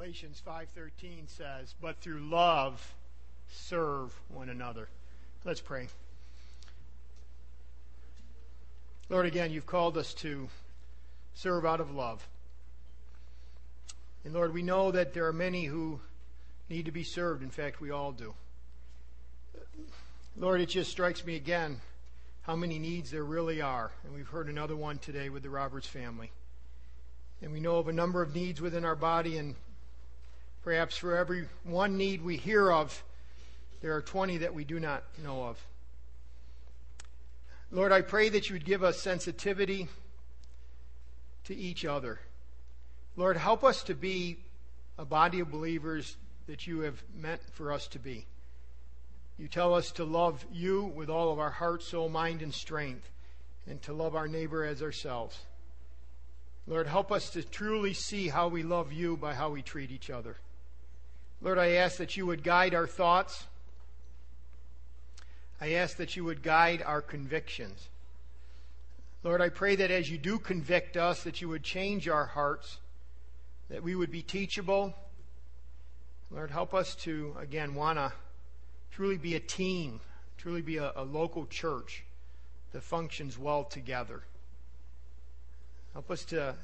Galatians 5:13 says, "But through love serve one another." Let's pray. Lord, again, you've called us to serve out of love. And Lord, we know that there are many who need to be served. In fact, we all do. Lord, it just strikes me again how many needs there really are. And we've heard another one today with the Roberts family. And we know of a number of needs within our body, and perhaps for every one need we hear of, there are 20 that we do not know of. Lord, I pray that you would give us sensitivity to each other. Lord, help us to be a body of believers that you have meant for us to be. You tell us to love you with all of our heart, soul, mind, and strength, and to love our neighbor as ourselves. Lord, help us to truly see how we love you by how we treat each other. Lord, I ask that you would guide our thoughts. I ask that you would guide our convictions. Lord, I pray that as you do convict us, that you would change our hearts, that we would be teachable. Lord, help us to, again, want to truly be a team, truly be a, a local church that functions well together. Help us to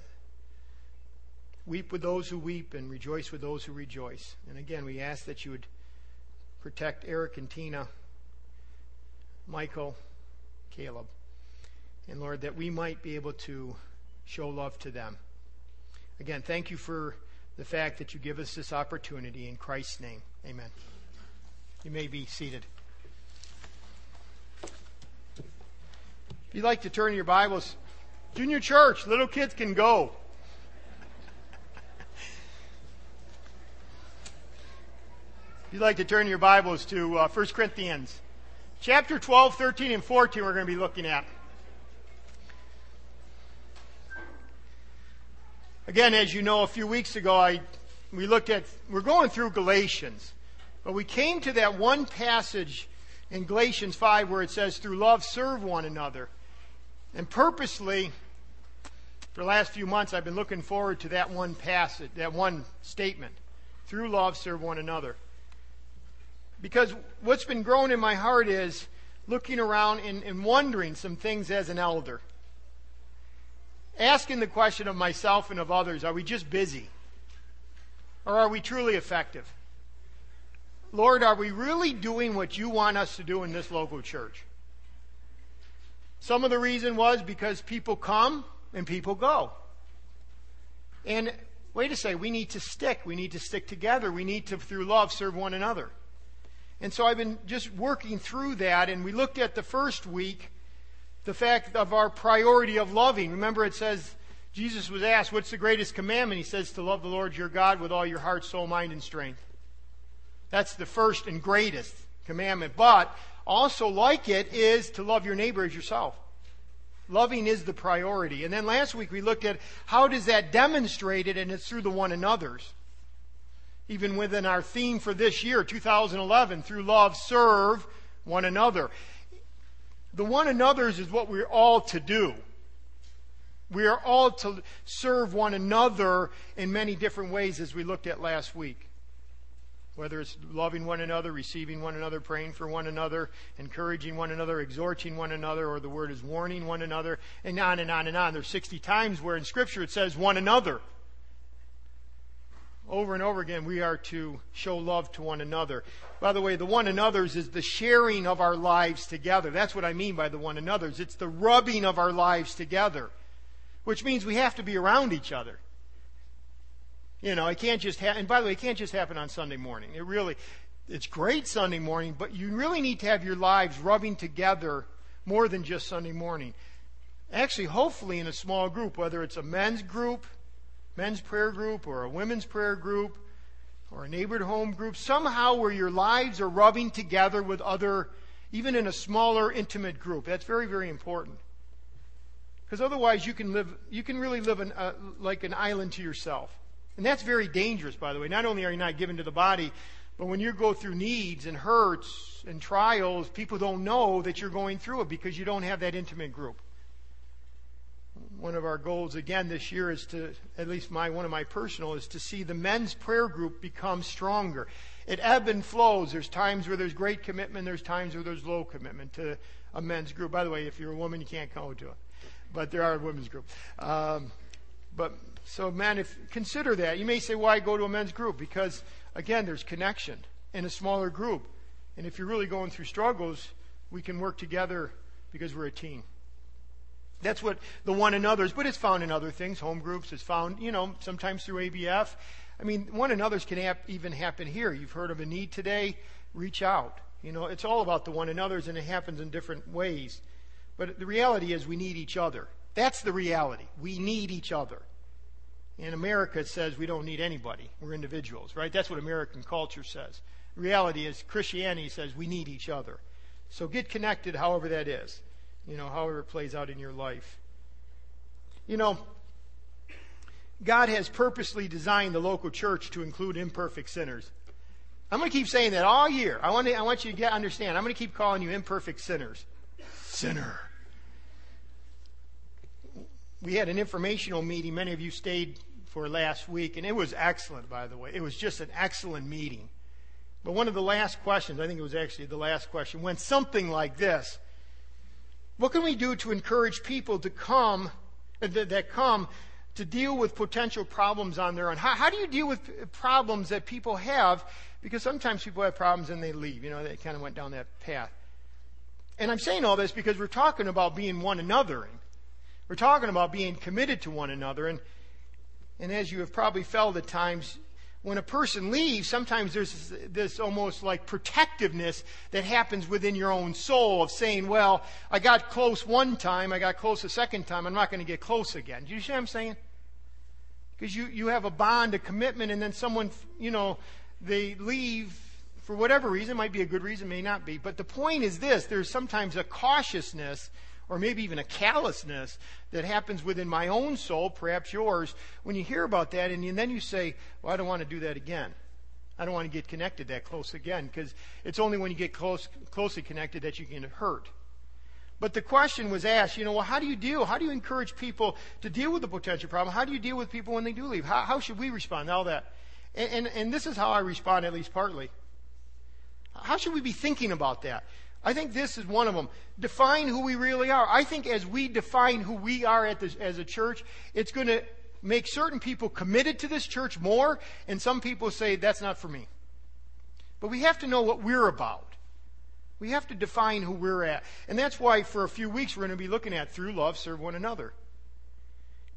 weep with those who weep and rejoice with those who rejoice. And again, we ask that you would protect Eric and Tina, Michael, Caleb, and Lord, that we might be able to show love to them. Again, thank you for the fact that you give us this opportunity in Christ's name. Amen. You may be seated. If you'd like to turn your Bibles, junior church, little kids can go. If you'd like to turn your Bibles to uh, 1 Corinthians, chapter 12, 13, and 14, we're going to be looking at. Again, as you know, a few weeks ago, I, we looked at, we're going through Galatians. But we came to that one passage in Galatians 5 where it says, through love serve one another. And purposely, for the last few months, I've been looking forward to that one passage, that one statement. Through love serve one another. Because what's been growing in my heart is looking around and, and wondering some things as an elder. Asking the question of myself and of others, are we just busy? Or are we truly effective? Lord, are we really doing what you want us to do in this local church? Some of the reason was because people come and people go. And wait a second, we need to stick. We need to stick together. We need to, through love, serve one another. And so I've been just working through that, and we looked at the first week the fact of our priority of loving. Remember, it says, Jesus was asked, What's the greatest commandment? He says, To love the Lord your God with all your heart, soul, mind, and strength. That's the first and greatest commandment. But also, like it, is to love your neighbor as yourself. Loving is the priority. And then last week we looked at how does that demonstrate it, and it's through the one another's. Even within our theme for this year, 2011, through love, serve one another. The one another's is what we're all to do. We are all to serve one another in many different ways as we looked at last week whether it's loving one another, receiving one another, praying for one another, encouraging one another, exhorting one another, or the word is warning one another, and on and on and on. There's 60 times where in Scripture it says one another. Over and over again, we are to show love to one another. By the way, the one another's is the sharing of our lives together. That's what I mean by the one another's. It's the rubbing of our lives together, which means we have to be around each other. You know, it can't just happen. And by the way, it can't just happen on Sunday morning. It really, it's great Sunday morning, but you really need to have your lives rubbing together more than just Sunday morning. Actually, hopefully in a small group, whether it's a men's group, men's prayer group, or a women's prayer group, or a neighborhood home group, somehow where your lives are rubbing together with other, even in a smaller, intimate group. That's very, very important. Because otherwise, you can live, you can really live an, uh, like an island to yourself. And that's very dangerous, by the way. Not only are you not given to the body, but when you go through needs and hurts and trials, people don't know that you're going through it because you don't have that intimate group. One of our goals again this year is to, at least my one of my personal, is to see the men's prayer group become stronger. It ebb and flows. There's times where there's great commitment. There's times where there's low commitment to a men's group. By the way, if you're a woman, you can't go to it, but there are women's group. Um, but so, men, if consider that. You may say, "Why go to a men's group?" Because again, there's connection in a smaller group, and if you're really going through struggles, we can work together because we're a team. That's what the one another's, but it's found in other things. Home groups It's found, you know, sometimes through ABF. I mean, one another's can hap- even happen here. You've heard of a need today, reach out. You know, it's all about the one another's, and it happens in different ways. But the reality is, we need each other. That's the reality. We need each other. In America, says we don't need anybody. We're individuals, right? That's what American culture says. The reality is, Christianity says we need each other. So get connected, however that is you know, however it plays out in your life. You know, God has purposely designed the local church to include imperfect sinners. I'm going to keep saying that all year. I want, to, I want you to get, understand. I'm going to keep calling you imperfect sinners. Sinner. We had an informational meeting. Many of you stayed for last week, and it was excellent, by the way. It was just an excellent meeting. But one of the last questions, I think it was actually the last question, went something like this what can we do to encourage people to come, that come to deal with potential problems on their own? How, how, do you deal with problems that people have? Because sometimes people have problems and they leave. You know, they kind of went down that path. And I'm saying all this because we're talking about being one another. We're talking about being committed to one another. And, and as you have probably felt at times, when a person leaves, sometimes there's this almost like protectiveness that happens within your own soul of saying, well, I got close one time, I got close a second time, I'm not going to get close again. Do you see what I'm saying? Because you, you have a bond, a commitment, and then someone, you know, they leave for whatever reason, might be a good reason, may not be. But the point is this there's sometimes a cautiousness or maybe even a callousness that happens within my own soul, perhaps yours, when you hear about that, and then you say, Well, I don't want to do that again. I don't want to get connected that close again, because it's only when you get close, closely connected that you can hurt. But the question was asked, you know, well, how do you deal? How do you encourage people to deal with the potential problem? How do you deal with people when they do leave? How, how should we respond? All that. And, and, and this is how I respond, at least partly. How should we be thinking about that? I think this is one of them. Define who we really are. I think as we define who we are this, as a church, it's going to make certain people committed to this church more, and some people say, that's not for me. But we have to know what we're about. We have to define who we're at. And that's why for a few weeks we're going to be looking at through love, serve one another.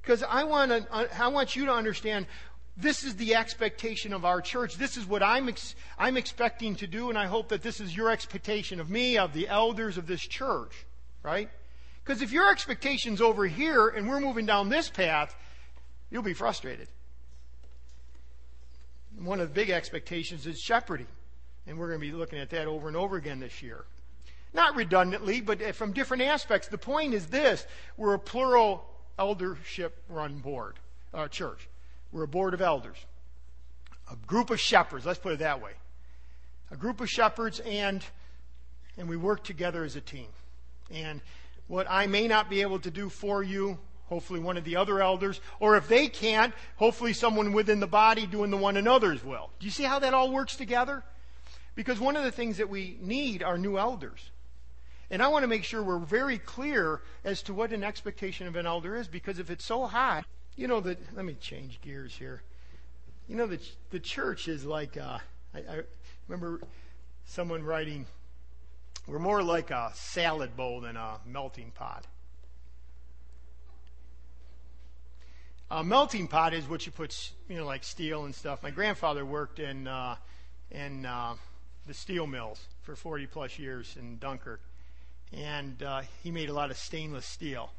Because I want, to, uh, I want you to understand this is the expectation of our church. This is what I'm, ex- I'm expecting to do, and I hope that this is your expectation of me, of the elders of this church, right? Because if your expectation's over here and we're moving down this path, you'll be frustrated. One of the big expectations is shepherding, and we're going to be looking at that over and over again this year. Not redundantly, but from different aspects. The point is this we're a plural eldership run board, uh, church. We're a board of elders, a group of shepherds, let's put it that way. A group of shepherds, and, and we work together as a team. And what I may not be able to do for you, hopefully one of the other elders, or if they can't, hopefully someone within the body doing the one another's will. Do you see how that all works together? Because one of the things that we need are new elders. And I want to make sure we're very clear as to what an expectation of an elder is, because if it's so high, you know that. Let me change gears here. You know the the church is like. Uh, I, I remember someone writing. We're more like a salad bowl than a melting pot. A melting pot is what you put, you know, like steel and stuff. My grandfather worked in uh, in uh, the steel mills for 40 plus years in Dunkirk, and uh, he made a lot of stainless steel.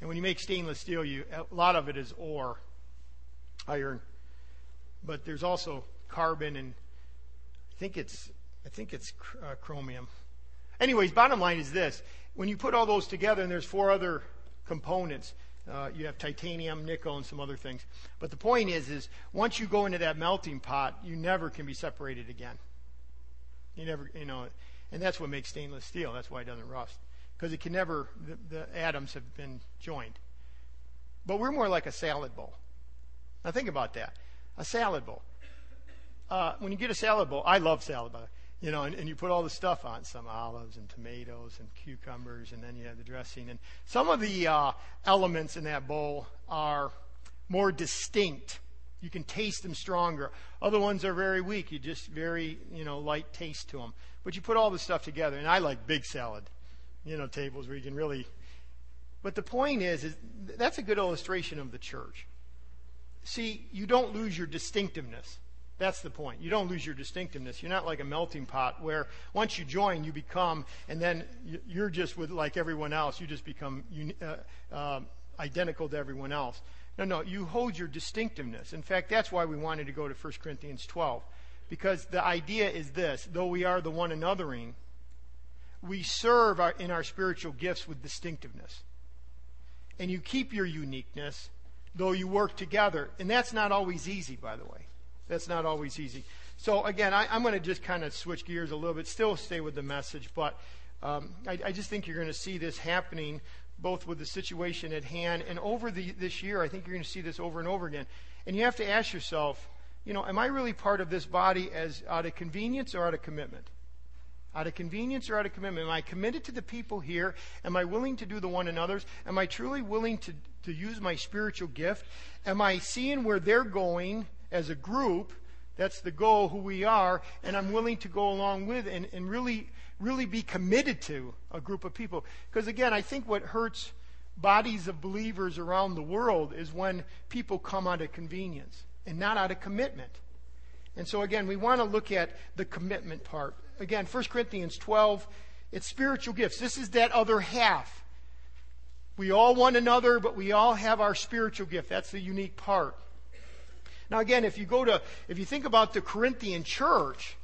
And when you make stainless steel, you, a lot of it is ore, iron, but there's also carbon and I think it's I think it's uh, chromium. Anyways, bottom line is this: when you put all those together, and there's four other components. Uh, you have titanium, nickel, and some other things. But the point is, is once you go into that melting pot, you never can be separated again. You never, you know, and that's what makes stainless steel. That's why it doesn't rust because it can never, the, the, atoms have been joined. but we're more like a salad bowl. Now think about that. A salad bowl. Uh, when you get a salad bowl, I love salad bowl. You know, and, and you put all the stuff on, some olives and tomatoes and cucumbers, and then you have the dressing. And some of the uh, elements in that bowl are more distinct. You can taste them stronger. Other ones are very weak. You just very, you know, light taste to them. But you put all the stuff together, and I like big salad, you know, tables where you can really. But the point is, is that's a good illustration of the church. See, you don't lose your distinctiveness. That's the point. You don't lose your distinctiveness. You're not like a melting pot where once you join, you become, and then you're just with like everyone else. You just become uh, uh, identical to everyone else. No, no, you hold your distinctiveness. In fact, that's why we wanted to go to 1 Corinthians 12. Because the idea is this though we are the one anothering, we serve our, in our spiritual gifts with distinctiveness. And you keep your uniqueness, though you work together. And that's not always easy, by the way. That's not always easy. So, again, I, am going to just kind of switch gears a little bit, still stay with the message, but um, I, I just think you're going to see this happening both with the situation at hand and over the, this year. I think you're going to see this over and over again. And you have to ask yourself, you know, am I really part of this body as out of convenience or out of commitment? Out of convenience or out of commitment? Am I committed to the people here? Am I willing to do the one another's? Am I truly willing to, to use my spiritual gift? Am I seeing where they're going as a group? That's the goal, who we are, and I'm willing to go along with and, and really really be committed to a group of people. Because again, I think what hurts bodies of believers around the world is when people come out of convenience and not out of commitment. And so again, we want to look at the commitment part. Again, 1 Corinthians 12, it's spiritual gifts. This is that other half. We all one another, but we all have our spiritual gift. That's the unique part. Now again, if you go to, if you think about the Corinthian church,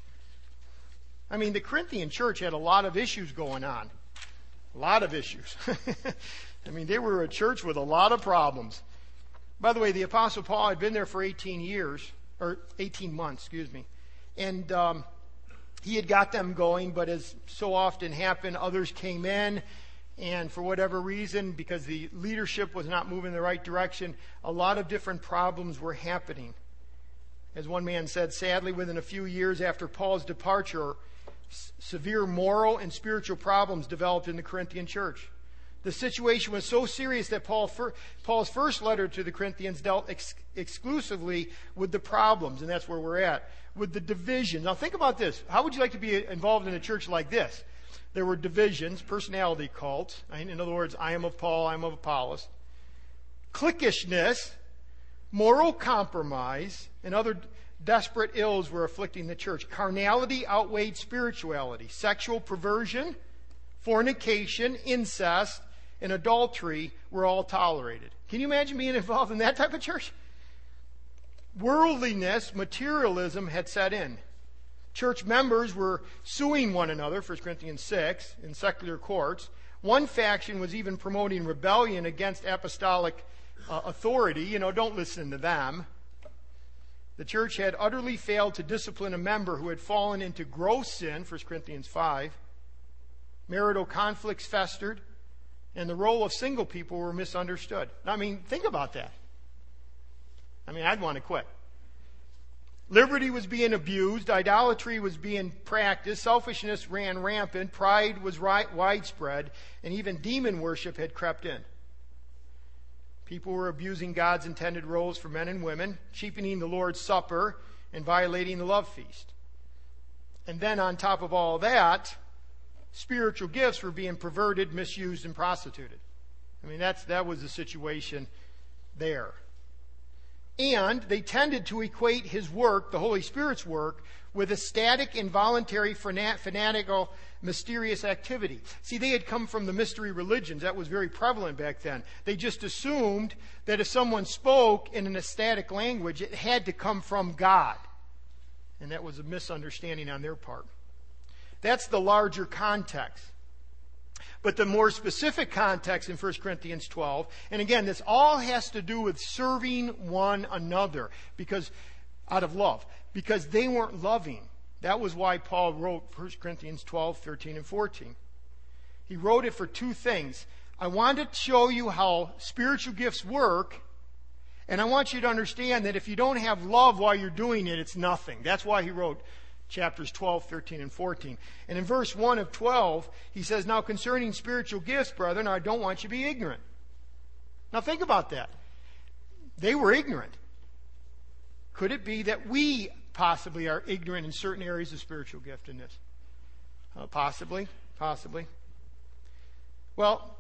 I mean, the Corinthian church had a lot of issues going on. A lot of issues. I mean, they were a church with a lot of problems. By the way, the Apostle Paul had been there for 18 years, or 18 months, excuse me. And um, he had got them going, but as so often happened, others came in, and for whatever reason, because the leadership was not moving in the right direction, a lot of different problems were happening. As one man said, sadly, within a few years after Paul's departure, severe moral and spiritual problems developed in the Corinthian church. The situation was so serious that Paul, Paul's first letter to the Corinthians dealt ex- exclusively with the problems, and that's where we're at, with the division. Now, think about this. How would you like to be involved in a church like this? There were divisions, personality cults. In other words, I am of Paul, I am of Apollos. Cliquishness, moral compromise, and other desperate ills were afflicting the church. Carnality outweighed spirituality. Sexual perversion, fornication, incest, and adultery were all tolerated. Can you imagine being involved in that type of church? Worldliness, materialism had set in. Church members were suing one another, 1 Corinthians 6, in secular courts. One faction was even promoting rebellion against apostolic uh, authority. You know, don't listen to them. The church had utterly failed to discipline a member who had fallen into gross sin, 1 Corinthians 5. Marital conflicts festered, and the role of single people were misunderstood. I mean, think about that. I mean, I'd want to quit. Liberty was being abused, idolatry was being practiced, selfishness ran rampant, pride was widespread, and even demon worship had crept in. People were abusing God's intended roles for men and women, cheapening the Lord's Supper, and violating the love feast. And then, on top of all that, spiritual gifts were being perverted, misused, and prostituted. I mean, that's, that was the situation there. And they tended to equate his work, the Holy Spirit's work, with a static, involuntary, fanatical, mysterious activity. See, they had come from the mystery religions. That was very prevalent back then. They just assumed that if someone spoke in an ecstatic language, it had to come from God. And that was a misunderstanding on their part. That's the larger context. But the more specific context in 1 Corinthians 12, and again, this all has to do with serving one another because out of love because they weren't loving. That was why Paul wrote 1 Corinthians 12, 13, and 14. He wrote it for two things. I want to show you how spiritual gifts work. And I want you to understand that if you don't have love while you're doing it, it's nothing. That's why he wrote chapters 12, 13, and 14. And in verse 1 of 12, he says, Now concerning spiritual gifts, brethren, I don't want you to be ignorant. Now think about that. They were ignorant. Could it be that we possibly are ignorant in certain areas of spiritual giftedness? Uh, possibly, possibly. Well,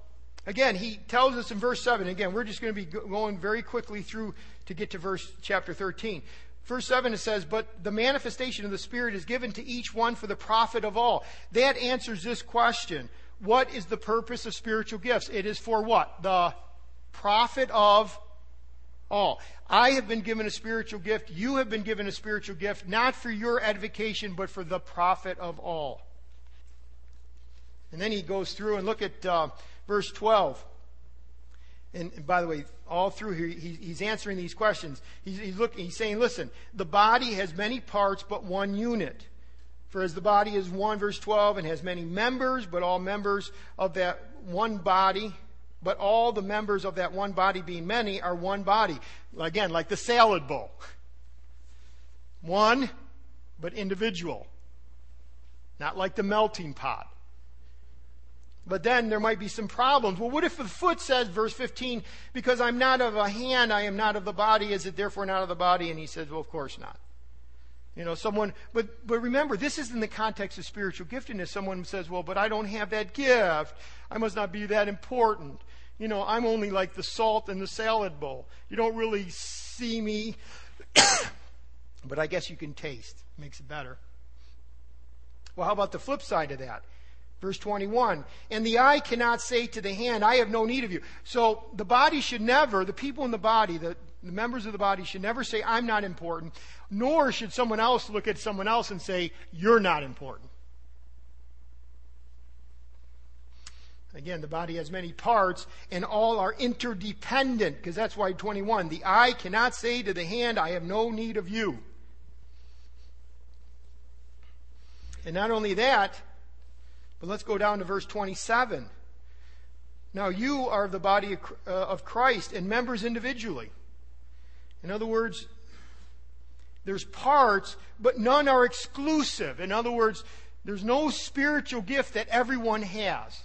again, he tells us in verse 7, again, we're just going to be going very quickly through to get to verse chapter 13. Verse 7 it says, But the manifestation of the Spirit is given to each one for the profit of all. That answers this question. What is the purpose of spiritual gifts? It is for what? The profit of all. I have been given a spiritual gift. You have been given a spiritual gift, not for your edification, but for the profit of all. And then he goes through and look at uh, verse 12. And, by the way, all through here, he, he's answering these questions. He's, he's, looking, he's saying, listen, the body has many parts, but one unit. For as the body is one, verse 12, and has many members, but all members of that one body, but all the members of that one body being many are one body. Again, like the salad bowl. One, but individual. Not like the melting pot. But then there might be some problems. Well, what if the foot says, verse 15, because I'm not of a hand, I am not of the body, is it therefore not of the body? And he says, well, of course not. You know, someone, but, but remember, this is in the context of spiritual giftedness. Someone says, well, but I don't have that gift. I must not be that important. You know, I'm only like the salt in the salad bowl. You don't really see me, but I guess you can taste. Makes it better. Well, how about the flip side of that? Verse 21. And the eye cannot say to the hand, I have no need of you. So the body should never, the people in the body, the, the members of the body should never say, I'm not important, nor should someone else look at someone else and say, You're not important. Again, the body has many parts and all are interdependent because that's why 21. The eye cannot say to the hand, I have no need of you. And not only that, but let's go down to verse 27. Now you are the body uh, of Christ and members individually. In other words, there's parts, but none are exclusive. In other words, there's no spiritual gift that everyone has.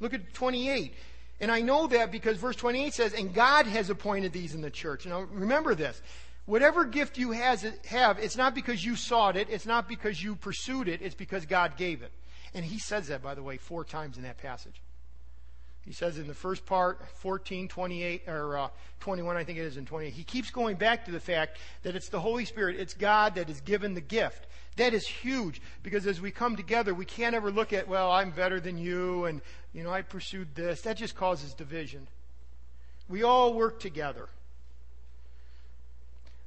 Look at 28. And I know that because verse 28 says, and God has appointed these in the church. Now remember this. Whatever gift you has, have, it's not because you sought it, it's not because you pursued it, it's because God gave it. And he says that, by the way, four times in that passage. He says in the first part, 14, 28, or uh, 21, I think it is in 28. He keeps going back to the fact that it's the Holy Spirit, it's God that has given the gift. That is huge because as we come together, we can't ever look at, well, I'm better than you and, you know, I pursued this. That just causes division. We all work together.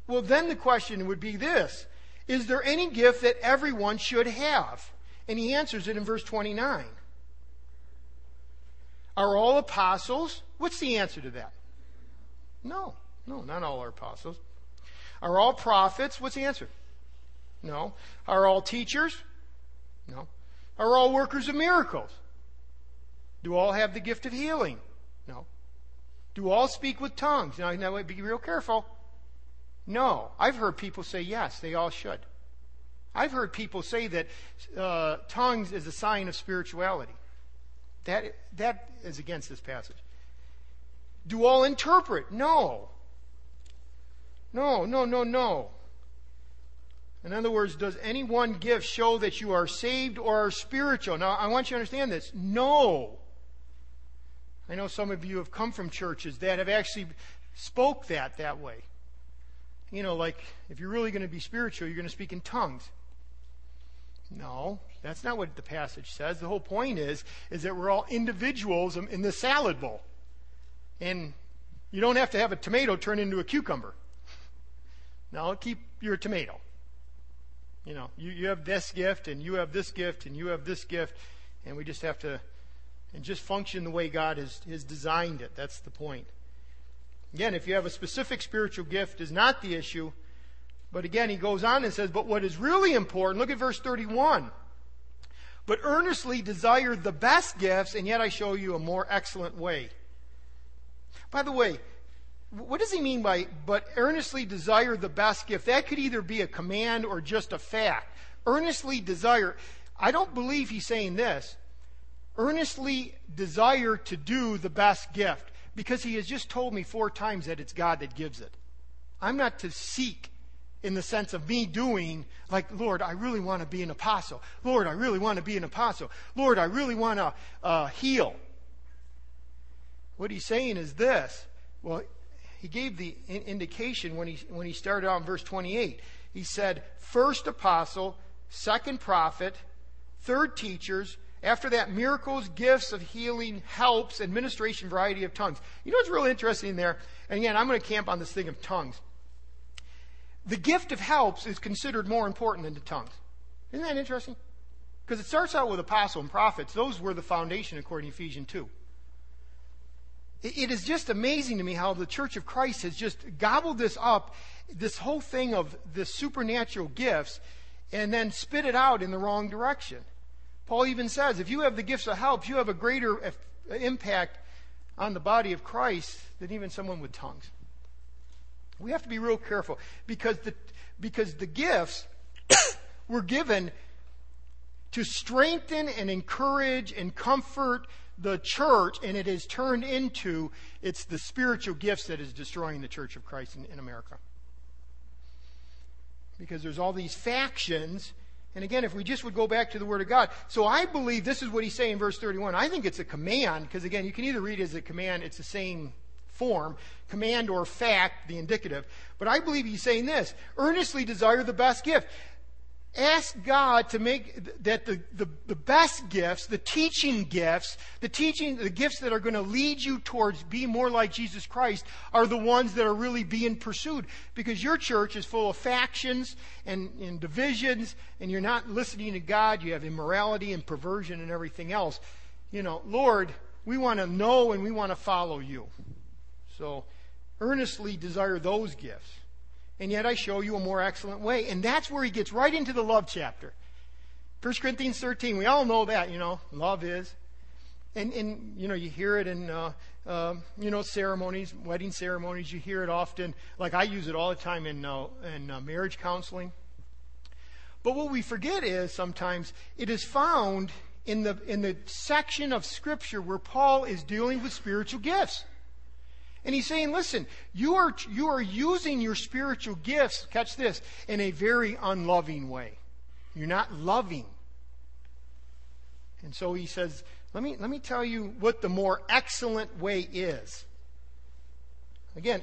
Well, then the question would be this Is there any gift that everyone should have? And he answers it in verse 29. Are all apostles? What's the answer to that? No, no, not all are apostles. Are all prophets? What's the answer? No. Are all teachers? No. Are all workers of miracles? Do all have the gift of healing? No. Do all speak with tongues? Now, now be real careful. No. I've heard people say yes, they all should. I've heard people say that uh, tongues is a sign of spirituality. That, that is against this passage. Do all interpret? No. No, no, no, no. In other words, does any one gift show that you are saved or are spiritual? Now, I want you to understand this. No. I know some of you have come from churches that have actually spoke that that way. You know, like if you're really going to be spiritual, you're going to speak in tongues. No, that's not what the passage says. The whole point is is that we're all individuals in the salad bowl. And you don't have to have a tomato turn into a cucumber. Now, keep your tomato. You know, you, you have this gift, and you have this gift, and you have this gift, and we just have to and just function the way God has, has designed it. That's the point. Again, if you have a specific spiritual gift is not the issue. But again, he goes on and says, but what is really important, look at verse 31. but earnestly desire the best gifts, and yet I show you a more excellent way. By the way, what does he mean by, but earnestly desire the best gift? That could either be a command or just a fact. Earnestly desire. I don't believe he's saying this. Earnestly desire to do the best gift because he has just told me four times that it's God that gives it. I'm not to seek in the sense of me doing, like, Lord, I really want to be an apostle. Lord, I really want to be an apostle. Lord, I really want to uh, heal. What he's saying is this. Well, he gave the in- indication when he, when he started out in verse 28. He said, first apostle, second prophet, third teachers, after that, miracles, gifts of healing, helps, administration, variety of tongues. You know what's really interesting there? And again, I'm going to camp on this thing of tongues. The gift of helps is considered more important than the tongues. Isn't that interesting? Because it starts out with apostle and prophets. Those were the foundation according to Ephesians 2. It is just amazing to me how the Church of Christ has just gobbled this up, this whole thing of the supernatural gifts, and then spit it out in the wrong direction. Paul even says if you have the gifts of helps, you have a greater impact on the body of Christ than even someone with tongues. We have to be real careful because the, because the gifts were given to strengthen and encourage and comfort the church, and it has turned into it's the spiritual gifts that is destroying the Church of Christ in, in America. Because there's all these factions. And again, if we just would go back to the Word of God. So I believe this is what he's saying in verse 31. I think it's a command, because again, you can either read it as a command, it's the same form, command or fact, the indicative. But I believe he's saying this earnestly desire the best gift ask God to make that the, the, the, best gifts, the teaching gifts, the teaching, the gifts that are going to lead you towards be more like Jesus Christ are the ones that are really being pursued. Because your church is full of factions and, and divisions, and you're not listening to God. You have immorality and perversion and everything else. You know, Lord, we want to know and we want to follow you. So earnestly desire those gifts and yet I show you a more excellent way. And that's where he gets right into the love chapter. 1 Corinthians 13, we all know that, you know, love is. And, and you know, you hear it in, uh, uh, you know, ceremonies, wedding ceremonies. You hear it often. Like I use it all the time in, uh, in uh, marriage counseling. But what we forget is sometimes it is found in the, in the section of Scripture where Paul is dealing with spiritual gifts. And he's saying, listen, you are, you are using your spiritual gifts, catch this, in a very unloving way. You're not loving. And so he says, let me, let me tell you what the more excellent way is. Again,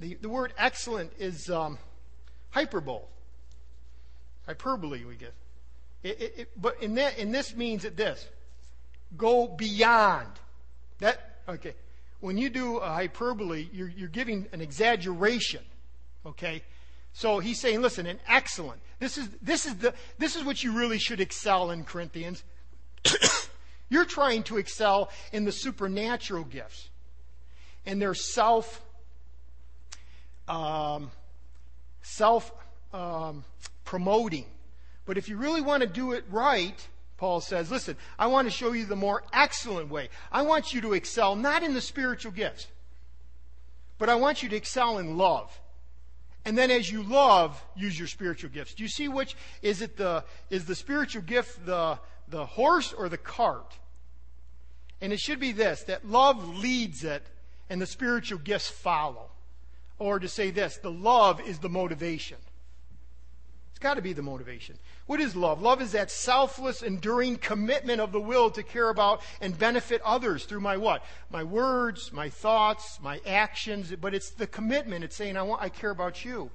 the, the word excellent is um, hyperbole. Hyperbole, we get. It, it, it, but in, that, in this means that this go beyond. That, okay. When you do a hyperbole, you're, you're giving an exaggeration. Okay? So he's saying, listen, an excellent. This is, this is the, this is what you really should excel in, Corinthians. you're trying to excel in the supernatural gifts. And they're self, um, self um, promoting. But if you really want to do it right, Paul says, listen, I want to show you the more excellent way. I want you to excel not in the spiritual gifts, but I want you to excel in love. And then as you love, use your spiritual gifts. Do you see which is it the is the spiritual gift the the horse or the cart? And it should be this that love leads it and the spiritual gifts follow. Or to say this, the love is the motivation. Got to be the motivation. What is love? Love is that selfless, enduring commitment of the will to care about and benefit others through my what? My words, my thoughts, my actions, but it's the commitment. It's saying, I want, I care about you.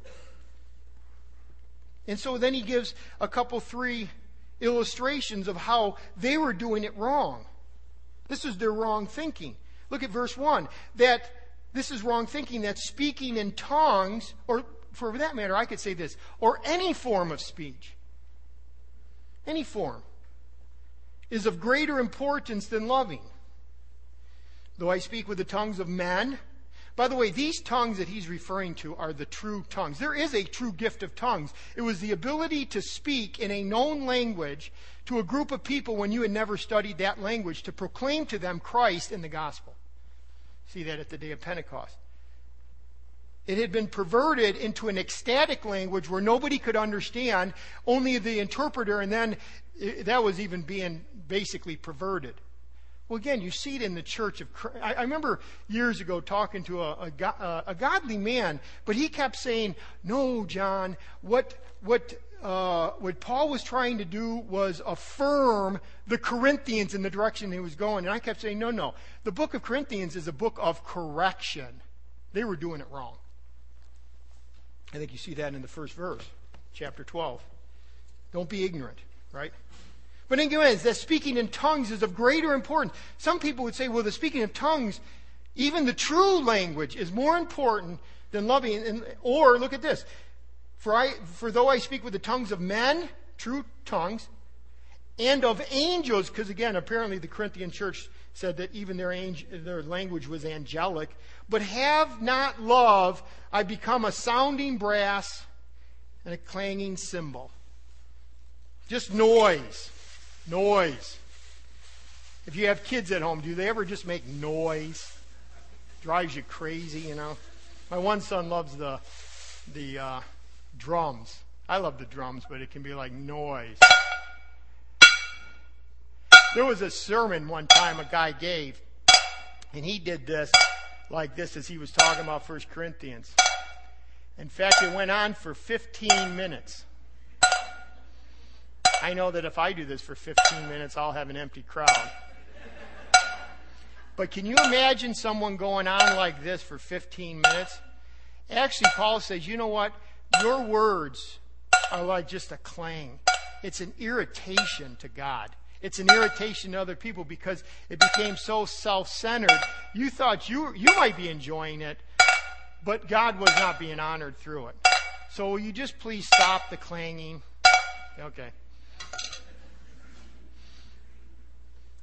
And so then he gives a couple, three illustrations of how they were doing it wrong. This is their wrong thinking. Look at verse 1. That this is wrong thinking that speaking in tongues, or for that matter, I could say this, or any form of speech, any form, is of greater importance than loving. Though I speak with the tongues of men, By the way, these tongues that he's referring to are the true tongues. There is a true gift of tongues. It was the ability to speak in a known language to a group of people when you had never studied that language to proclaim to them Christ in the gospel. See that at the day of Pentecost. It had been perverted into an ecstatic language where nobody could understand, only the interpreter, and then that was even being basically perverted. Well, again, you see it in the church of Christ. I, I remember years ago talking to a, a, a, godly man, but he kept saying, No, John, what, what, uh, what Paul was trying to do was affirm the Corinthians in the direction he was going. And I kept saying, No, no. The book of Corinthians is a book of correction. They were doing it wrong. I think you see that in the first verse, chapter 12. Don't be ignorant, right? But again, that speaking in tongues is of greater importance. Some people would say, well, the speaking of tongues, even the true language, is more important than loving. And, or look at this. For, I, for though I speak with the tongues of men, true tongues, and of angels, because again, apparently the Corinthian church said that even their, angel, their language was angelic. But have not love, I become a sounding brass and a clanging cymbal. Just noise. Noise. If you have kids at home, do they ever just make noise? Drives you crazy, you know. My one son loves the the uh, drums. I love the drums, but it can be like noise. There was a sermon one time a guy gave, and he did this like this as he was talking about 1 Corinthians. In fact, it went on for 15 minutes. I know that if I do this for 15 minutes, I'll have an empty crowd. But can you imagine someone going on like this for 15 minutes? Actually, Paul says, you know what? Your words are like just a clang. It's an irritation to God. It's an irritation to other people because it became so self centered. You thought you, you might be enjoying it, but God was not being honored through it. So will you just please stop the clanging? Okay.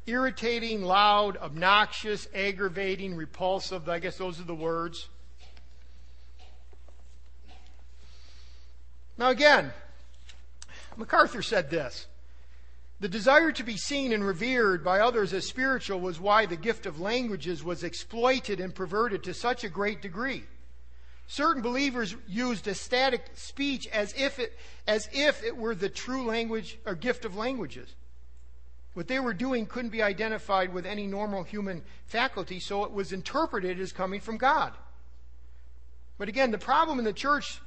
Irritating, loud, obnoxious, aggravating, repulsive. I guess those are the words. Now, again, MacArthur said this the desire to be seen and revered by others as spiritual was why the gift of languages was exploited and perverted to such a great degree. Certain believers used ecstatic speech as if it, as if it were the true language or gift of languages. What they were doing couldn't be identified with any normal human faculty, so it was interpreted as coming from God. But again, the problem in the church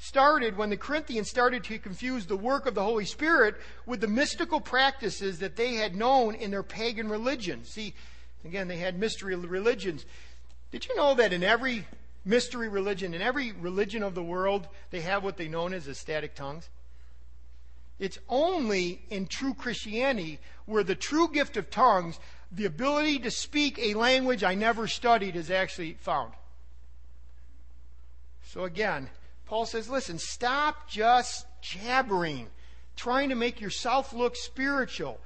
started when the Corinthians started to confuse the work of the Holy Spirit with the mystical practices that they had known in their pagan religion. See, again, they had mystery religions. Did you know that in every mystery religion, in every religion of the world, they have what they know as ecstatic tongues? It's only in true Christianity where the true gift of tongues, the ability to speak a language I never studied, is actually found. So again, Paul says, listen, stop just jabbering, trying to make yourself look spiritual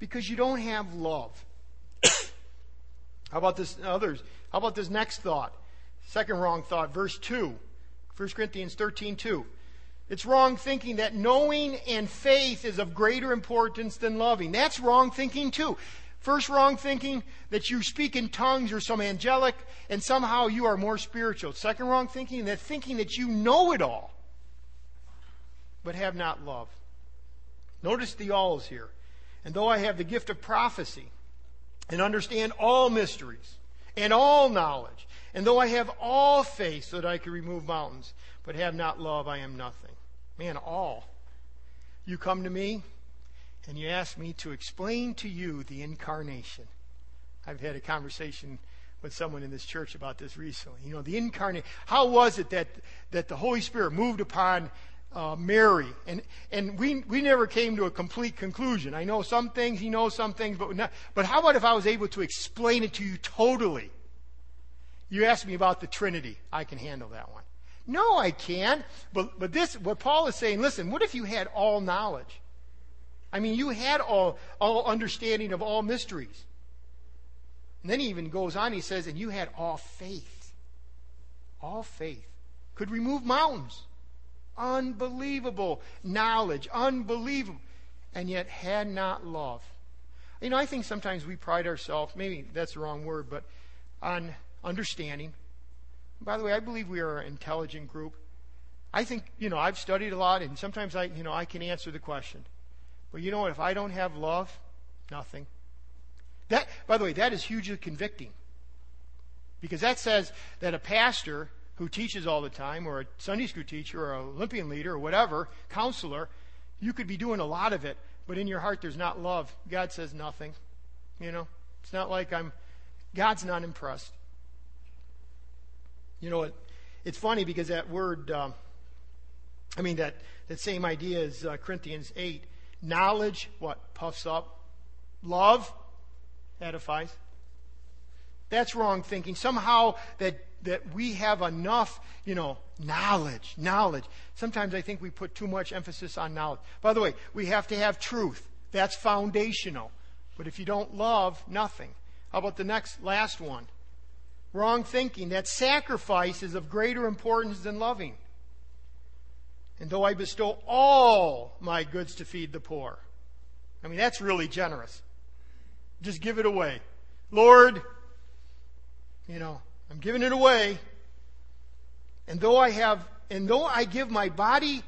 because you don't have love. How about this others? How about this next thought? Second wrong thought, verse 2. 1 Corinthians 13, 2. It's wrong thinking that knowing and faith is of greater importance than loving. That's wrong thinking too. First, wrong thinking that you speak in tongues or some angelic and somehow you are more spiritual. Second, wrong thinking that thinking that you know it all but have not love. Notice the alls here. And though I have the gift of prophecy and understand all mysteries and all knowledge, and though I have all faith so that I can remove mountains, but have not love, I am nothing. Man, all. You come to me, and you asked me to explain to you the incarnation. I've had a conversation with someone in this church about this recently. You know, the incarnate. How was it that that the Holy Spirit moved upon uh, Mary? And and we we never came to a complete conclusion. I know some things, he knows some things, but not, but how about if I was able to explain it to you totally? You asked me about the Trinity. I can handle that one. No, I can't. But but this what Paul is saying. Listen, what if you had all knowledge? I mean, you had all, all understanding of all mysteries. And then he even goes on, he says, and you had all faith. all faith, could remove mountains. Unbelievable knowledge, unbelievable, and yet had not love. You know, I think sometimes we pride ourselves, maybe that's the wrong word, but on understanding. By the way, I believe we are an intelligent group. I think, you know, I've studied a lot and sometimes I, you know, I can answer the question. But you know what? If I don't have love, nothing. That, by the way, that is hugely convicting. Because that says that a pastor who teaches all the time, or a Sunday school teacher, or an Olympian leader, or whatever, counselor, you could be doing a lot of it, but in your heart there's not love. God says nothing. You know, it's not like I'm, God's not impressed. You know, it, it's funny because that word, um, I mean, that, that same idea is uh, Corinthians 8. Knowledge, what? Puffs up. Love edifies. That's wrong thinking. Somehow that, that we have enough, you know, knowledge, knowledge. Sometimes I think we put too much emphasis on knowledge. By the way, we have to have truth. That's foundational. But if you don't love, nothing. How about the next, last one? Wrong thinking. That sacrifice is of greater importance than loving. And though I bestow all my goods to feed the poor. I mean, that's really generous. Just give it away. Lord, you know, I'm giving it away. And though I have, and though I give my body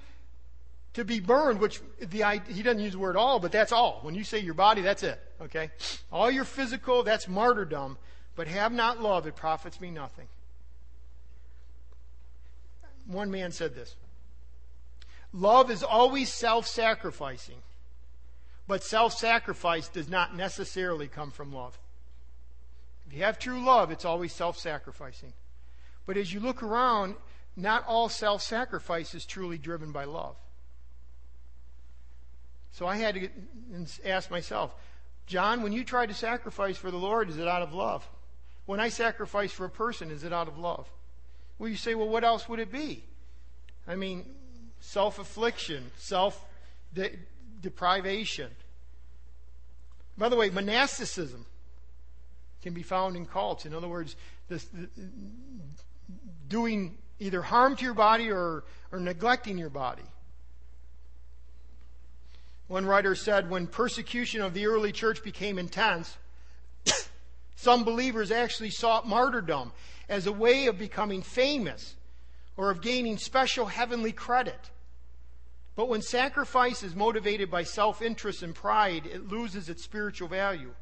to be burned, which the, he doesn't use the word all, but that's all. When you say your body, that's it. Okay? All your physical, that's martyrdom. But have not love, it profits me nothing. One man said this Love is always self sacrificing, but self sacrifice does not necessarily come from love. If you have true love, it's always self sacrificing. But as you look around, not all self sacrifice is truly driven by love. So I had to ask myself, John, when you try to sacrifice for the Lord, is it out of love? When I sacrifice for a person, is it out of love? Well, you say, well, what else would it be? I mean, self affliction, self deprivation. By the way, monasticism can be found in cults. In other words, this, doing either harm to your body or, or neglecting your body. One writer said when persecution of the early church became intense, some believers actually sought martyrdom as a way of becoming famous or of gaining special heavenly credit. But when sacrifice is motivated by self interest and pride, it loses its spiritual value.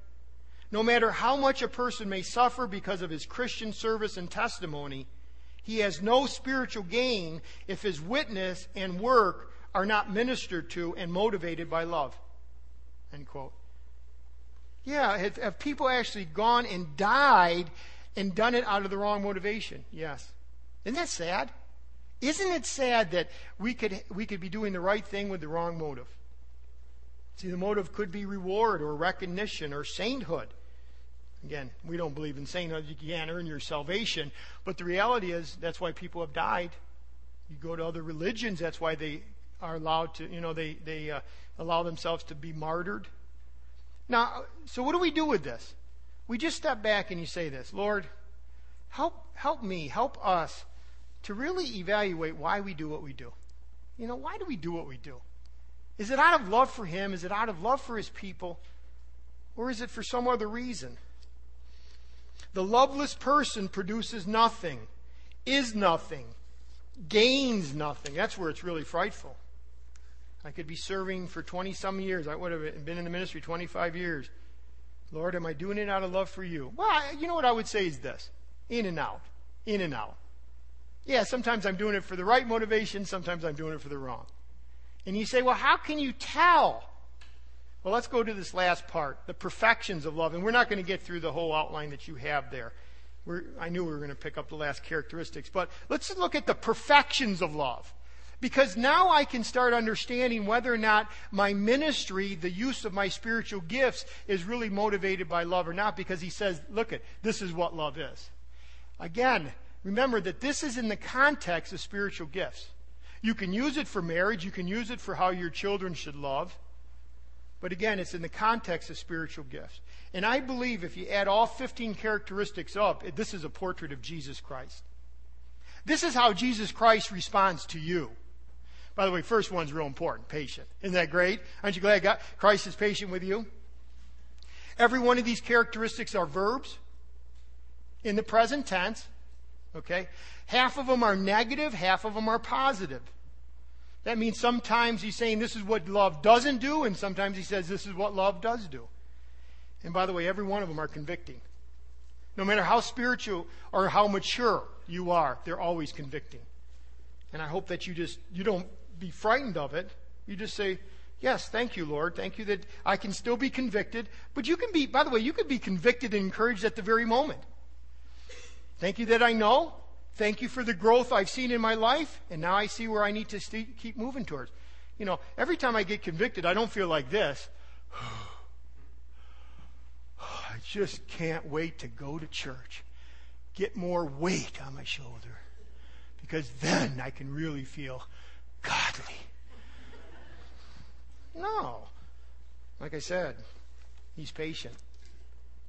No matter how much a person may suffer because of his Christian service and testimony, he has no spiritual gain if his witness and work are not ministered to and motivated by love. End quote. Yeah, have, have people actually gone and died and done it out of the wrong motivation? Yes. Isn't that sad? Isn't it sad that we could, we could be doing the right thing with the wrong motive? See, the motive could be reward or recognition or sainthood. Again, we don't believe in sainthood. You can't earn your salvation. But the reality is, that's why people have died. You go to other religions, that's why they are allowed to, you know, they, they uh, allow themselves to be martyred. Now, so what do we do with this? We just step back and you say this Lord, help, help me, help us to really evaluate why we do what we do. You know, why do we do what we do? Is it out of love for Him? Is it out of love for His people? Or is it for some other reason? The loveless person produces nothing, is nothing, gains nothing. That's where it's really frightful. I could be serving for 20 some years. I would have been in the ministry 25 years. Lord, am I doing it out of love for you? Well, I, you know what I would say is this in and out. In and out. Yeah, sometimes I'm doing it for the right motivation, sometimes I'm doing it for the wrong. And you say, well, how can you tell? Well, let's go to this last part the perfections of love. And we're not going to get through the whole outline that you have there. We're, I knew we were going to pick up the last characteristics. But let's look at the perfections of love. Because now I can start understanding whether or not my ministry, the use of my spiritual gifts, is really motivated by love or not. Because he says, look at, this is what love is. Again, remember that this is in the context of spiritual gifts. You can use it for marriage, you can use it for how your children should love. But again, it's in the context of spiritual gifts. And I believe if you add all 15 characteristics up, this is a portrait of Jesus Christ. This is how Jesus Christ responds to you. By the way, first one's real important patient. Isn't that great? Aren't you glad God, Christ is patient with you? Every one of these characteristics are verbs in the present tense. Okay? Half of them are negative, half of them are positive. That means sometimes he's saying this is what love doesn't do, and sometimes he says this is what love does do. And by the way, every one of them are convicting. No matter how spiritual or how mature you are, they're always convicting. And I hope that you just you don't be frightened of it. You just say, Yes, thank you, Lord. Thank you that I can still be convicted. But you can be, by the way, you can be convicted and encouraged at the very moment. Thank you that I know. Thank you for the growth I've seen in my life. And now I see where I need to st- keep moving towards. You know, every time I get convicted, I don't feel like this. I just can't wait to go to church, get more weight on my shoulder, because then I can really feel godly. No. Like I said, he's patient.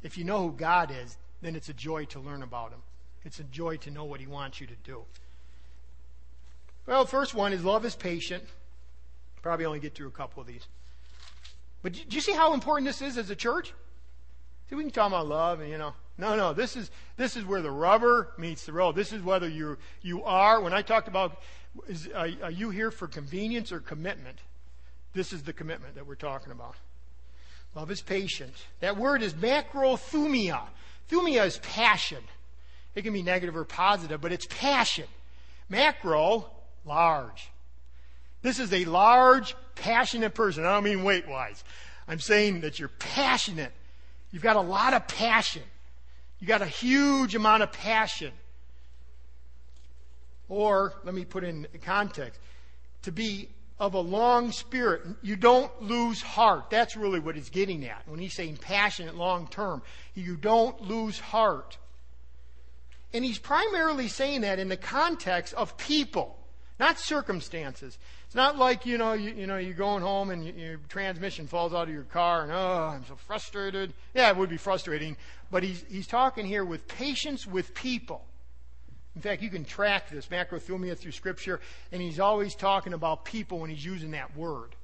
If you know who God is, then it's a joy to learn about him. It's a joy to know what he wants you to do. Well, first one is love is patient. Probably only get through a couple of these. But do you see how important this is as a church? See, we can talk about love and, you know, no, no, this is, this is where the rubber meets the road. This is whether you, you are, when I talked about, is, are, are you here for convenience or commitment? This is the commitment that we're talking about. Love is patient. That word is macrothumia. Thumia is passion. It can be negative or positive, but it's passion. Macro, large. This is a large, passionate person. I don't mean weight wise. I'm saying that you're passionate. You've got a lot of passion. You've got a huge amount of passion. Or, let me put in context, to be of a long spirit. You don't lose heart. That's really what he's getting at. When he's saying passionate long term, you don't lose heart. And he's primarily saying that in the context of people, not circumstances. It's not like, you know, you, you know, you're going home and you, your transmission falls out of your car and, oh, I'm so frustrated. Yeah, it would be frustrating. But he's, he's talking here with patience with people. In fact, you can track this macrothumia through Scripture, and he's always talking about people when he's using that word.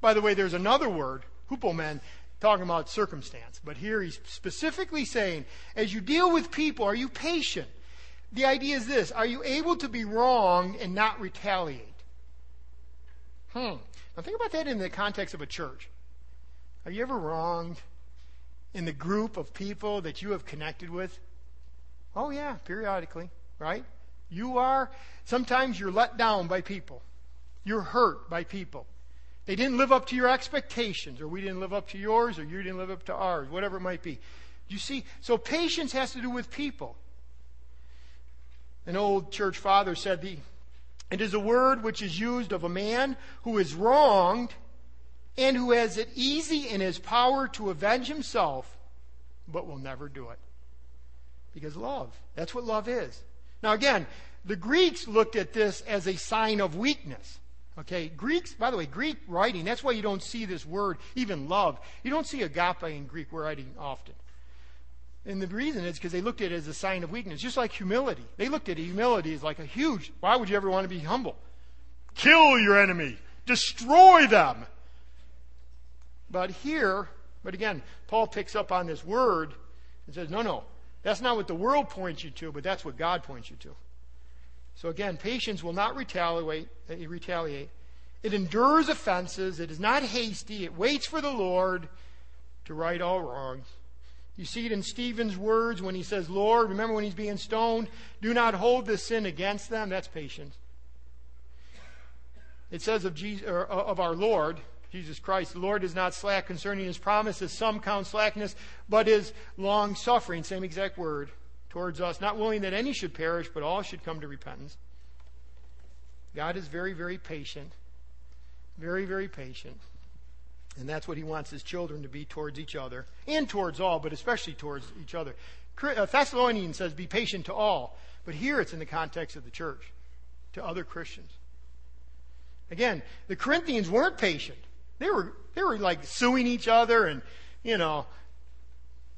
By the way, there's another word, hupomen, talking about circumstance. But here he's specifically saying, as you deal with people, are you patient? The idea is this are you able to be wrong and not retaliate? Hmm. Now think about that in the context of a church. Are you ever wronged in the group of people that you have connected with? Oh, yeah, periodically right? You are, sometimes you're let down by people. You're hurt by people. They didn't live up to your expectations, or we didn't live up to yours, or you didn't live up to ours, whatever it might be. You see, so patience has to do with people. An old church father said, the, It is a word which is used of a man who is wronged and who has it easy in his power to avenge himself, but will never do it. Because love. That's what love is. Now, again, the Greeks looked at this as a sign of weakness. Okay, Greeks, by the way, Greek writing, that's why you don't see this word, even love. You don't see agape in Greek writing often. And the reason is because they looked at it as a sign of weakness, just like humility. They looked at humility as like a huge, why would you ever want to be humble? Kill your enemy, destroy them. But here, but again, Paul picks up on this word and says, no, no, that's not what the world points you to, but that's what God points you to. So again, patience will not retaliate. Uh, retaliate. It endures offenses. It is not hasty. It waits for the Lord to right all wrongs. You see it in Stephen's words when he says, Lord, remember when he's being stoned, do not hold this sin against them. That's patience. It says of, Jesus, uh, of our Lord, Jesus Christ. The Lord is not slack concerning his promises. Some count slackness, but is long suffering. Same exact word towards us. Not willing that any should perish, but all should come to repentance. God is very, very patient. Very, very patient. And that's what he wants his children to be towards each other and towards all, but especially towards each other. Uh, Thessalonians says, be patient to all. But here it's in the context of the church, to other Christians. Again, the Corinthians weren't patient. They were, they were like suing each other and, you know,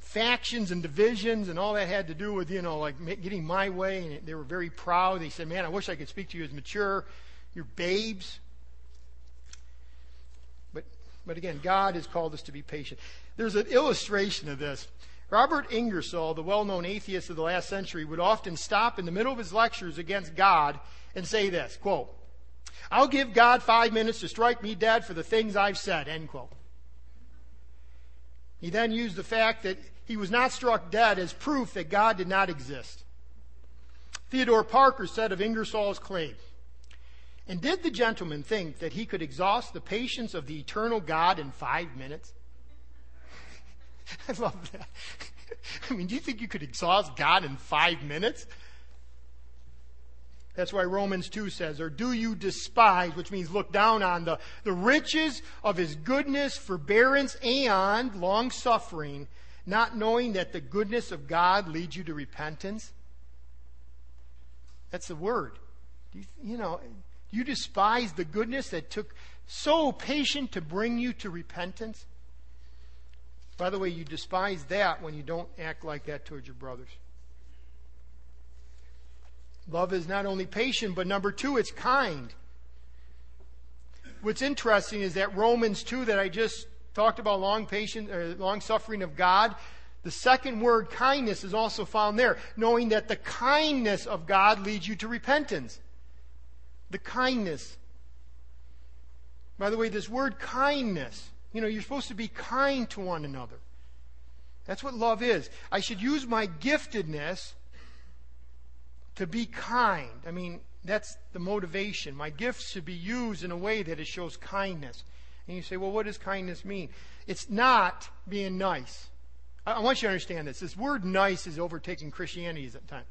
factions and divisions and all that had to do with, you know, like getting my way. And they were very proud. They said, man, I wish I could speak to you as mature. You're babes. But, but again, God has called us to be patient. There's an illustration of this. Robert Ingersoll, the well known atheist of the last century, would often stop in the middle of his lectures against God and say this quote, I'll give God five minutes to strike me dead for the things I've said, end quote. He then used the fact that he was not struck dead as proof that God did not exist. Theodore Parker said of Ingersoll's claim, and did the gentleman think that he could exhaust the patience of the eternal God in five minutes? I love that. I mean, do you think you could exhaust God in five minutes? That's why Romans 2 says, or do you despise, which means look down on the, the riches of his goodness, forbearance, and long suffering, not knowing that the goodness of God leads you to repentance? That's the word. You, you know, you despise the goodness that took so patient to bring you to repentance? By the way, you despise that when you don't act like that towards your brothers. Love is not only patient, but number two, it's kind. What's interesting is that Romans 2 that I just talked about long patient or long suffering of God, the second word kindness is also found there, knowing that the kindness of God leads you to repentance. The kindness. By the way, this word kindness you know, you're supposed to be kind to one another. That's what love is. I should use my giftedness to be kind. I mean, that's the motivation. My gifts should be used in a way that it shows kindness. And you say, well, what does kindness mean? It's not being nice. I, want you to understand this. This word nice is overtaking Christianity at the time.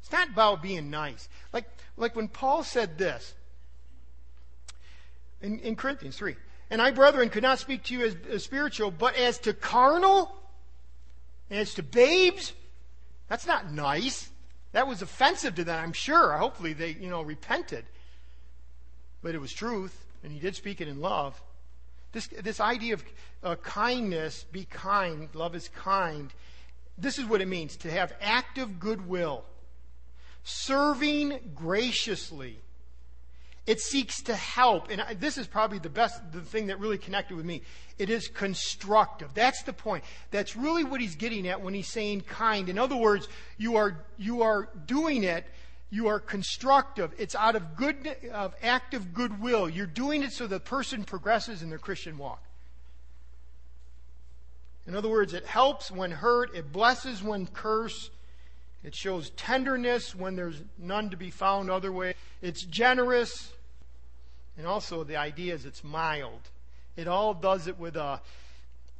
It's not about being nice. Like, like when Paul said this in, in Corinthians 3 and I, brethren, could not speak to you as, as spiritual, but as to carnal, as to babes. That's not nice. That was offensive to them, I'm sure. Hopefully they, you know, repented. But it was truth, and he did speak it in love. This, this idea of uh, kindness, be kind, love is kind. This is what it means to have active goodwill, serving graciously, it seeks to help. And this is probably the best, the thing that really connected with me. It is constructive. That's the point. That's really what he's getting at when he's saying kind. In other words, you are, you are doing it, you are constructive. It's out of good, of active goodwill. You're doing it so the person progresses in their Christian walk. In other words, it helps when hurt, it blesses when cursed, it shows tenderness when there's none to be found other way. It's generous. And also the idea is it's mild. It all does it with a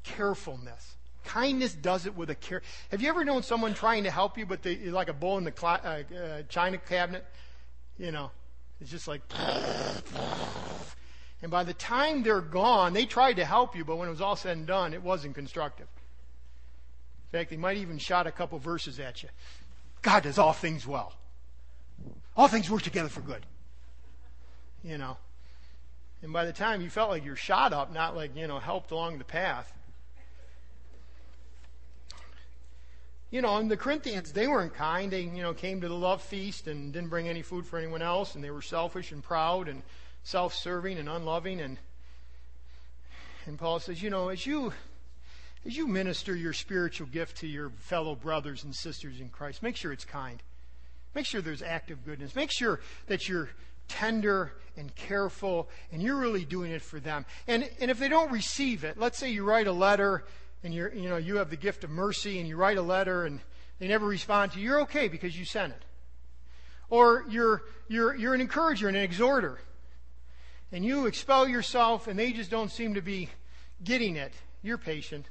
carefulness. Kindness does it with a care. Have you ever known someone trying to help you, but they like a bull in the cl- uh, uh, china cabinet? You know, it's just like. And by the time they're gone, they tried to help you, but when it was all said and done, it wasn't constructive. In fact, they might even shot a couple verses at you. God does all things well. All things work together for good. You know. And by the time you felt like you're shot up, not like, you know, helped along the path. You know, and the Corinthians, they weren't kind. They, you know, came to the love feast and didn't bring any food for anyone else, and they were selfish and proud and self serving and unloving and and Paul says, you know, as you as you minister your spiritual gift to your fellow brothers and sisters in Christ, make sure it's kind. Make sure there's active goodness. Make sure that you're tender and careful, and you're really doing it for them. And, and if they don't receive it, let's say you write a letter and you're, you know, you have the gift of mercy and you write a letter and they never respond to you, you're okay because you sent it. Or you're, you're, you're an encourager and an exhorter. And you expel yourself and they just don't seem to be getting it. You're patient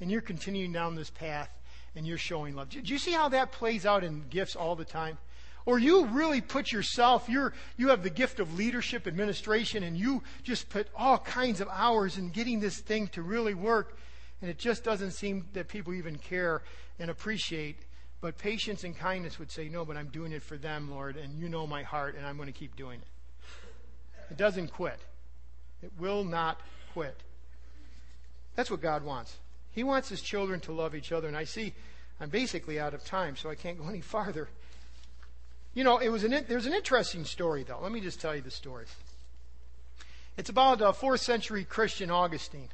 and you're continuing down this path and you're showing love. Do you see how that plays out in gifts all the time? Or you really put yourself, you're, you have the gift of leadership, administration, and you just put all kinds of hours in getting this thing to really work, and it just doesn't seem that people even care and appreciate. But patience and kindness would say, No, but I'm doing it for them, Lord, and you know my heart, and I'm going to keep doing it. It doesn't quit, it will not quit. That's what God wants. He wants his children to love each other. And I see I'm basically out of time, so I can't go any farther. You know, it was an, there's an interesting story, though. Let me just tell you the story. It's about a fourth century Christian Augustine.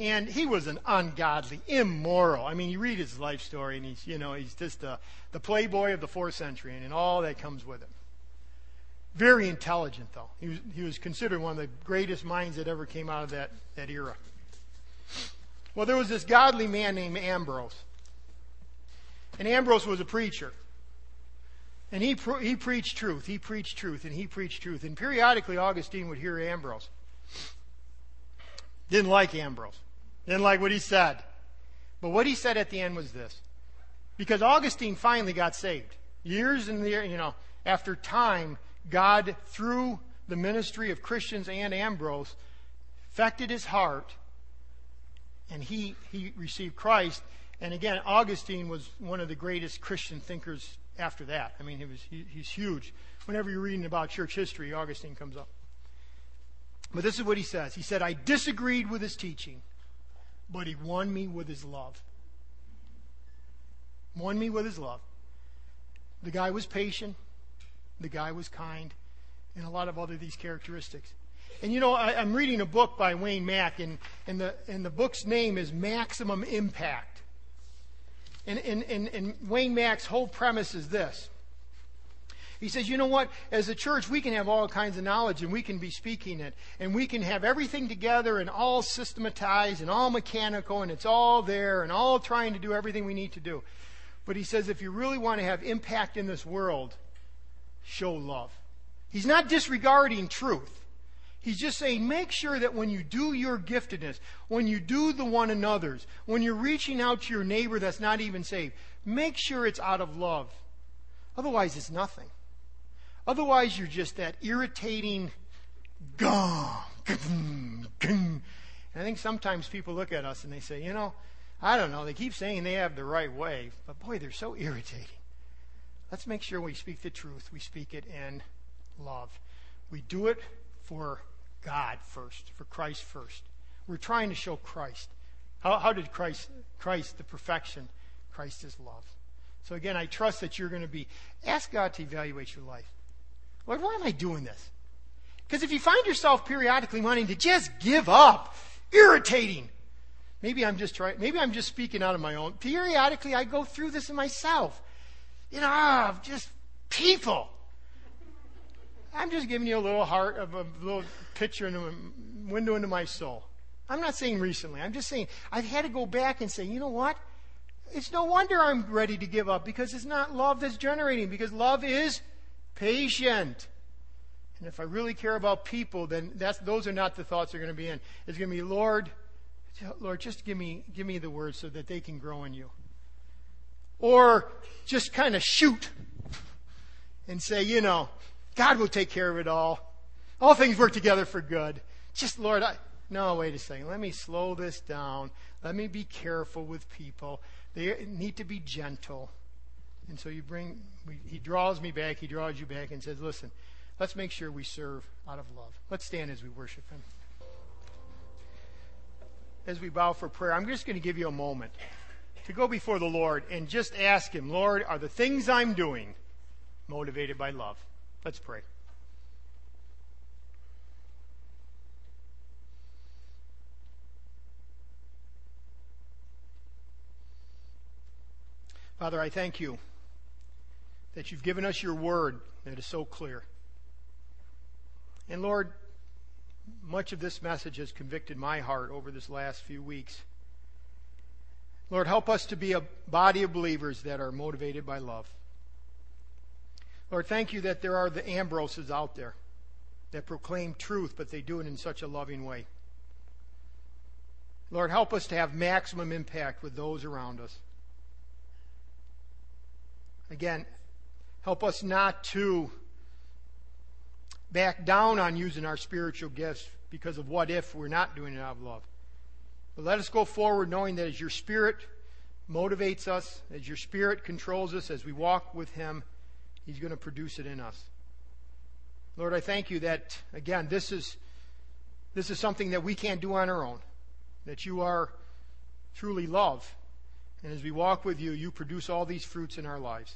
And he was an ungodly, immoral. I mean, you read his life story, and he's, you know, he's just uh, the playboy of the fourth century, and, and all that comes with it. Very intelligent, though. He was, he was considered one of the greatest minds that ever came out of that, that era. Well, there was this godly man named Ambrose. And Ambrose was a preacher. And he, he preached truth. He preached truth, and he preached truth. And periodically, Augustine would hear Ambrose. Didn't like Ambrose. Didn't like what he said. But what he said at the end was this. Because Augustine finally got saved. Years and the, you know, after time, God, through the ministry of Christians and Ambrose, affected his heart, and he, he received Christ. And again, Augustine was one of the greatest Christian thinkers after that. I mean, he was, he, he's huge. Whenever you're reading about church history, Augustine comes up. But this is what he says. He said, I disagreed with his teaching, but he won me with his love. Won me with his love. The guy was patient. The guy was kind. And a lot of other these characteristics. And you know, I, am reading a book by Wayne Mack, and, and, the, and the book's name is Maximum Impact. And, and, and, and Wayne Mack's whole premise is this. He says, you know what? As a church, we can have all kinds of knowledge and we can be speaking it. And we can have everything together and all systematized and all mechanical and it's all there and all trying to do everything we need to do. But he says, if you really want to have impact in this world, show love. He's not disregarding truth. He's just saying, make sure that when you do your giftedness, when you do the one another's, when you're reaching out to your neighbor that's not even saved, make sure it's out of love. Otherwise, it's nothing. Otherwise, you're just that irritating gong. And I think sometimes people look at us and they say, you know, I don't know, they keep saying they have the right way, but boy, they're so irritating. Let's make sure we speak the truth. We speak it in love. We do it for God first, for Christ first. We're trying to show Christ. How, how did Christ, Christ, the perfection, Christ is love. So again, I trust that you're going to be, ask God to evaluate your life. Lord, why am I doing this? Because if you find yourself periodically wanting to just give up, irritating, maybe I'm just trying, maybe I'm just speaking out of my own. Periodically, I go through this in myself. You know, ah, just people. I'm just giving you a little heart of a little picture in a window into my soul. I'm not saying recently. I'm just saying I've had to go back and say, you know what? It's no wonder I'm ready to give up because it's not love that's generating, because love is patient. And if I really care about people, then that's, those are not the thoughts that are going to be in. It's going to be, Lord, Lord, just give me, give me the words so that they can grow in you. Or just kind of shoot and say, you know, God will take care of it all. All things work together for good. Just, Lord, I, no, wait a second. Let me slow this down. Let me be careful with people. They need to be gentle. And so you bring, he draws me back, he draws you back and says, listen, let's make sure we serve out of love. Let's stand as we worship him. As we bow for prayer, I'm just going to give you a moment to go before the Lord and just ask him, Lord, are the things I'm doing motivated by love? Let's pray. Father, I thank you that you've given us your word that is so clear. And Lord, much of this message has convicted my heart over this last few weeks. Lord, help us to be a body of believers that are motivated by love. Lord, thank you that there are the Ambroses out there that proclaim truth, but they do it in such a loving way. Lord, help us to have maximum impact with those around us. Again, help us not to back down on using our spiritual gifts because of what if we're not doing it out of love. But let us go forward knowing that as your Spirit motivates us, as your Spirit controls us, as we walk with Him, He's going to produce it in us. Lord, I thank you that, again, this is, this is something that we can't do on our own. that you are truly love. And as we walk with you, you produce all these fruits in our lives.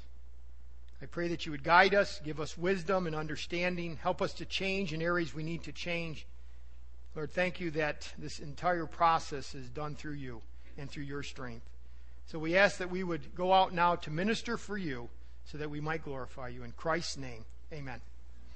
I pray that you would guide us, give us wisdom and understanding, help us to change in areas we need to change. Lord, thank you that this entire process is done through you and through your strength. So we ask that we would go out now to minister for you so that we might glorify you. In Christ's name, amen.